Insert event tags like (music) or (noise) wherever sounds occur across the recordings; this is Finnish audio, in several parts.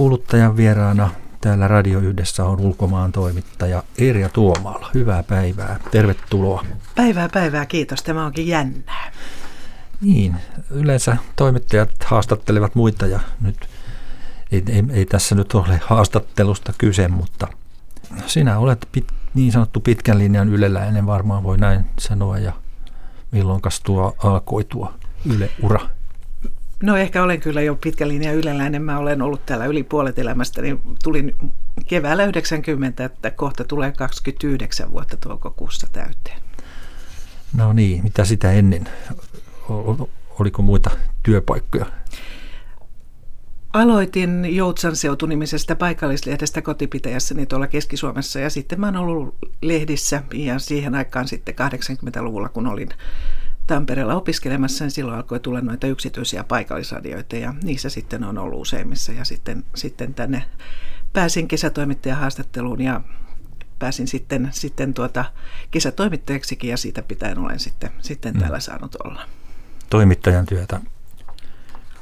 Kuuluttajan vieraana täällä Radio Yhdessä on ulkomaan toimittaja Erja Tuomala. Hyvää päivää. Tervetuloa. Päivää päivää, kiitos. Tämä onkin jännää. Niin, yleensä toimittajat haastattelevat muita ja nyt ei, ei, ei tässä nyt ole haastattelusta kyse, mutta sinä olet pit, niin sanottu pitkän linjan yleläinen, varmaan voi näin sanoa, ja milloin tuo alkoi tuo Yle-ura? No ehkä olen kyllä jo pitkä linja yleläinen. Mä olen ollut täällä yli puolet elämästä, niin tulin keväällä 90, että kohta tulee 29 vuotta toukokuussa täyteen. No niin, mitä sitä ennen? Oliko muita työpaikkoja? Aloitin Joutsan seutunimisestä paikallislehdestä kotipitäjässäni tuolla Keski-Suomessa ja sitten mä oon ollut lehdissä ja siihen aikaan sitten 80-luvulla, kun olin Tampereella opiskelemassa, niin silloin alkoi tulla noita yksityisiä paikallisradioita ja niissä sitten on ollut useimmissa ja sitten, sitten tänne pääsin kesätoimittajan haastatteluun ja pääsin sitten, sitten tuota kesätoimittajaksikin ja siitä pitäen olen sitten, sitten mm. täällä saanut olla. Toimittajan työtä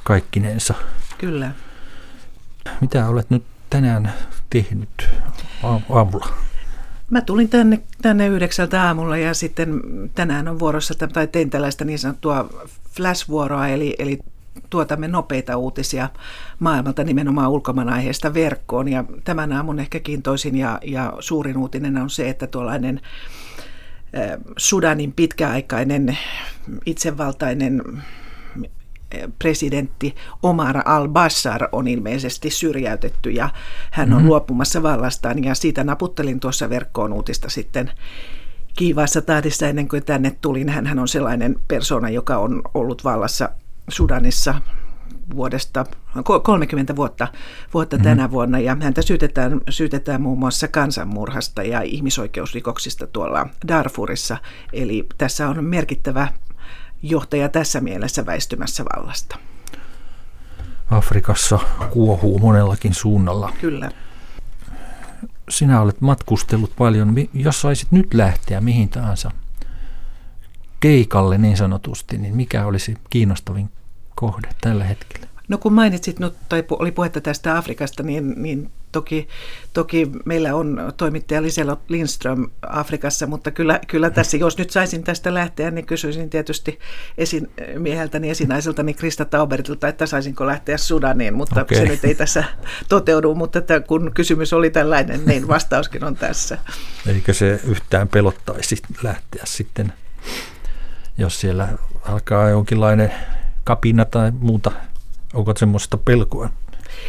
kaikkinensa. Kyllä. Mitä olet nyt tänään tehnyt aamulla? Mä tulin tänne, tänne yhdeksältä aamulla ja sitten tänään on vuorossa, tai tein tällaista niin sanottua flash-vuoroa, eli, eli tuotamme nopeita uutisia maailmalta nimenomaan ulkomaan aiheesta verkkoon. Ja tämän aamun ehkä kiintoisin ja, ja suurin uutinen on se, että tuollainen Sudanin pitkäaikainen itsevaltainen presidentti Omar al-Bashar on ilmeisesti syrjäytetty ja hän on mm-hmm. luopumassa vallastaan ja siitä naputtelin tuossa verkkoon uutista sitten kiivaassa tahdissa ennen kuin tänne tulin. Hän on sellainen persona, joka on ollut vallassa Sudanissa vuodesta 30 vuotta, vuotta mm-hmm. tänä vuonna ja häntä syytetään, syytetään muun muassa kansanmurhasta ja ihmisoikeusrikoksista tuolla Darfurissa. Eli tässä on merkittävä johtaja tässä mielessä väistymässä vallasta. Afrikassa kuohuu monellakin suunnalla. Kyllä. Sinä olet matkustellut paljon. Jos saisit nyt lähteä mihin tahansa keikalle niin sanotusti, niin mikä olisi kiinnostavin kohde tällä hetkellä? No kun mainitsit, no, tai oli puhetta tästä Afrikasta, niin, niin toki, toki meillä on toimittaja Liselo Lindström Afrikassa, mutta kyllä, kyllä tässä, jos nyt saisin tästä lähteä, niin kysyisin tietysti esimieheltäni, esinaiseltani Krista Taubertilta, että saisinko lähteä Sudaniin, mutta okay. se nyt ei tässä toteudu, mutta että kun kysymys oli tällainen, niin vastauskin on tässä. Eikö se yhtään pelottaisi lähteä sitten, jos siellä alkaa jonkinlainen kapina tai muuta Onko semmoista pelkoa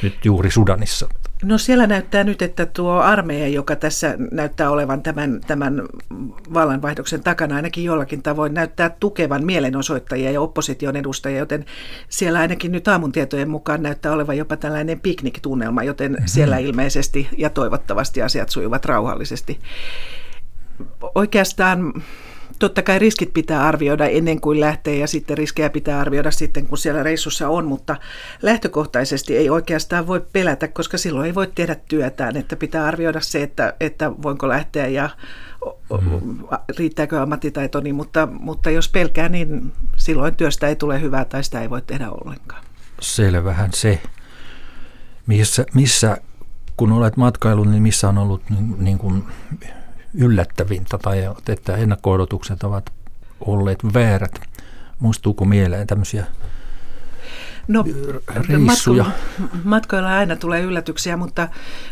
nyt juuri Sudanissa? No siellä näyttää nyt, että tuo armeija, joka tässä näyttää olevan tämän, tämän vallanvaihdoksen takana ainakin jollakin tavoin, näyttää tukevan mielenosoittajia ja opposition edustajia, joten siellä ainakin nyt aamun tietojen mukaan näyttää olevan jopa tällainen pikniktunnelma, joten mm-hmm. siellä ilmeisesti ja toivottavasti asiat sujuvat rauhallisesti. Oikeastaan totta kai riskit pitää arvioida ennen kuin lähtee ja sitten riskejä pitää arvioida sitten, kun siellä reissussa on, mutta lähtökohtaisesti ei oikeastaan voi pelätä, koska silloin ei voi tehdä työtään, että pitää arvioida se, että, että voinko lähteä ja mm-hmm. riittääkö ammattitaitoni, mutta, mutta jos pelkää, niin silloin työstä ei tule hyvää tai sitä ei voi tehdä ollenkaan. Selvähän se. Missä, missä kun olet matkailu, niin missä on ollut niin, niin kuin yllättävintä tai että ennakko-odotukset ovat olleet väärät. Muistuuko mieleen tämmöisiä No, reissuja? matkoilla aina tulee yllätyksiä, mutta,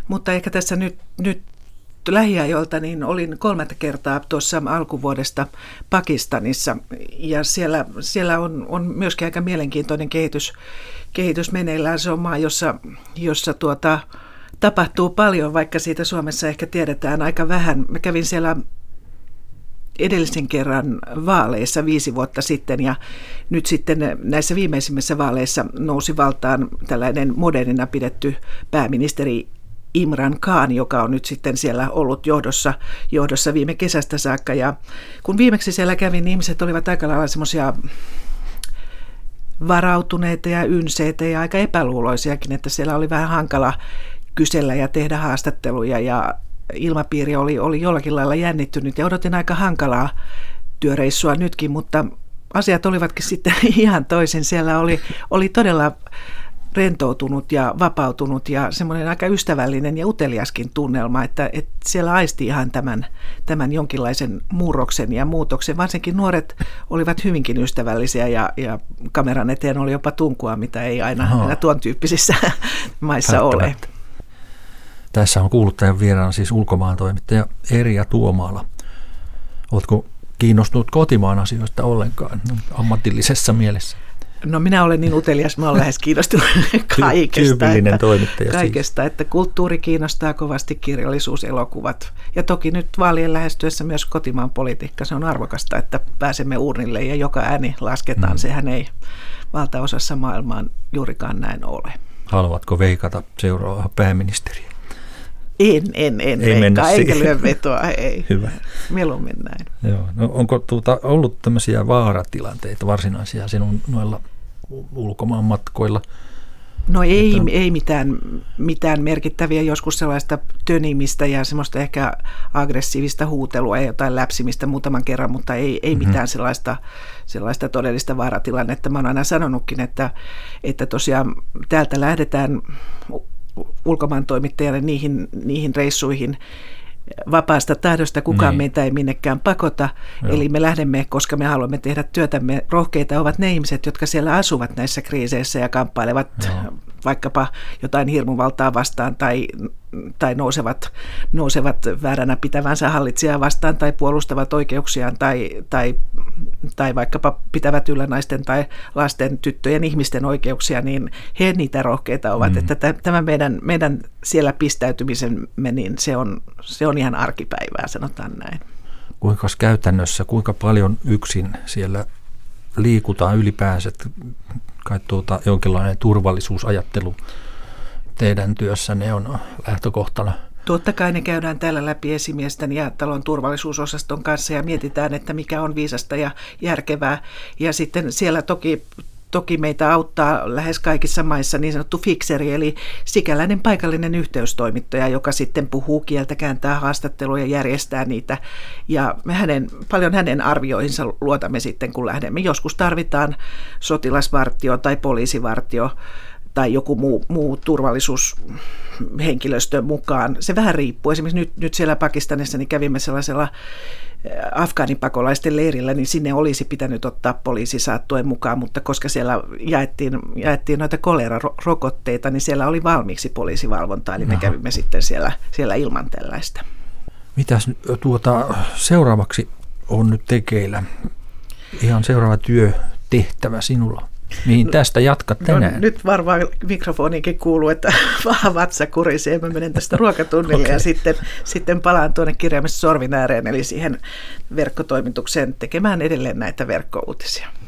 mutta ehkä tässä nyt, nyt lähiajoilta niin olin kolmatta kertaa tuossa alkuvuodesta Pakistanissa ja siellä, siellä on, on myöskin aika mielenkiintoinen kehitys, kehitys meneillään. Se on maa, jossa, jossa tuota, tapahtuu paljon, vaikka siitä Suomessa ehkä tiedetään aika vähän. Mä kävin siellä edellisen kerran vaaleissa viisi vuotta sitten ja nyt sitten näissä viimeisimmissä vaaleissa nousi valtaan tällainen modernina pidetty pääministeri Imran Khan, joka on nyt sitten siellä ollut johdossa, johdossa viime kesästä saakka. Ja kun viimeksi siellä kävin, niin ihmiset olivat aika lailla semmoisia varautuneita ja ynseitä ja aika epäluuloisiakin, että siellä oli vähän hankala kysellä ja tehdä haastatteluja ja ilmapiiri oli, oli jollakin lailla jännittynyt ja odotin aika hankalaa työreissua nytkin, mutta asiat olivatkin sitten (laughs) ihan toisin. Siellä oli, oli todella rentoutunut ja vapautunut ja semmoinen aika ystävällinen ja uteliaskin tunnelma, että, että siellä aisti ihan tämän, tämän jonkinlaisen murroksen ja muutoksen. Varsinkin nuoret olivat hyvinkin ystävällisiä ja, ja kameran eteen oli jopa tunkua, mitä ei aina, aina tuon tyyppisissä (laughs) maissa ole. Tässä on kuuluttajan vieraana siis ulkomaan toimittaja Erja Tuomaala. Oletko kiinnostunut kotimaan asioista ollenkaan ammatillisessa mielessä? No minä olen niin utelias, mä olen lähes kiinnostunut (laughs) kaikesta. Tyypillinen että, toimittaja siis. Kaikesta, siis. että kulttuuri kiinnostaa kovasti, kirjallisuus, elokuvat. Ja toki nyt vaalien lähestyessä myös kotimaan politiikka. Se on arvokasta, että pääsemme urnille ja joka ääni lasketaan. Mm. Sehän ei valtaosassa maailmaan juurikaan näin ole. Haluatko veikata seuraavaa pääministeriä? En, en, en ei veikkaa, eikä lyö vetoa, ei. (laughs) Hyvä. Mieluummin näin. Joo. No, onko tuota, ollut tämmöisiä vaaratilanteita varsinaisia sinun noilla ulkomaan matkoilla? No ei, että... ei mitään, mitään merkittäviä, joskus sellaista tönimistä ja semmoista ehkä aggressiivista huutelua ja jotain läpsimistä muutaman kerran, mutta ei, ei mm-hmm. mitään sellaista, sellaista todellista vaaratilannetta. Mä oon aina sanonutkin, että, että tosiaan täältä lähdetään ulkomaan toimittajalle niihin, niihin reissuihin vapaasta tahdosta. Kukaan niin. meitä ei minnekään pakota. Joo. Eli me lähdemme, koska me haluamme tehdä työtämme. Rohkeita ovat ne ihmiset, jotka siellä asuvat näissä kriiseissä ja kamppailevat Joo. vaikkapa jotain hirmuvaltaa vastaan tai tai nousevat, nousevat vääränä pitävänsä hallitsijaa vastaan tai puolustavat oikeuksiaan tai, tai, tai vaikkapa pitävät yllä naisten tai lasten, tyttöjen, ihmisten oikeuksia, niin he niitä rohkeita ovat. Mm. Että tämä meidän, meidän siellä pistäytymisemme, niin se on, se on ihan arkipäivää, sanotaan näin. Kuinka käytännössä, kuinka paljon yksin siellä liikutaan ylipäänsä, kai tuota, jonkinlainen turvallisuusajattelu teidän työssänne on lähtökohtana? Totta kai ne käydään täällä läpi esimiesten ja talon turvallisuusosaston kanssa ja mietitään, että mikä on viisasta ja järkevää. Ja sitten siellä toki Toki meitä auttaa lähes kaikissa maissa niin sanottu fikseri, eli sikäläinen paikallinen yhteystoimittaja, joka sitten puhuu kieltä, kääntää haastatteluja, järjestää niitä. Ja me hänen, paljon hänen arvioihinsa luotamme sitten, kun lähdemme. Joskus tarvitaan sotilasvartio tai poliisivartio tai joku muu, muu turvallisuushenkilöstö mukaan. Se vähän riippuu. Esimerkiksi nyt, nyt siellä Pakistanissa niin kävimme sellaisella äh, afgaanipakolaisten leirillä, niin sinne olisi pitänyt ottaa poliisi saattuen mukaan, mutta koska siellä jaettiin, jaettiin noita kolerarokotteita, niin siellä oli valmiiksi poliisivalvontaa, eli me Aha. kävimme sitten siellä, siellä ilman tällaista. Mitäs tuota, seuraavaksi on nyt tekeillä? Ihan seuraava työtehtävä sinulla? Mihin tästä jatkat no, tänään? No, nyt varmaan mikrofoniinkin kuuluu, että (laughs) vaan vatsa kurisee. Mä menen tästä ruokatunnille okay. ja sitten, sitten palaan tuonne kirjaimessa sorvin ääreen, eli siihen verkkotoimitukseen tekemään edelleen näitä verkkouutisia.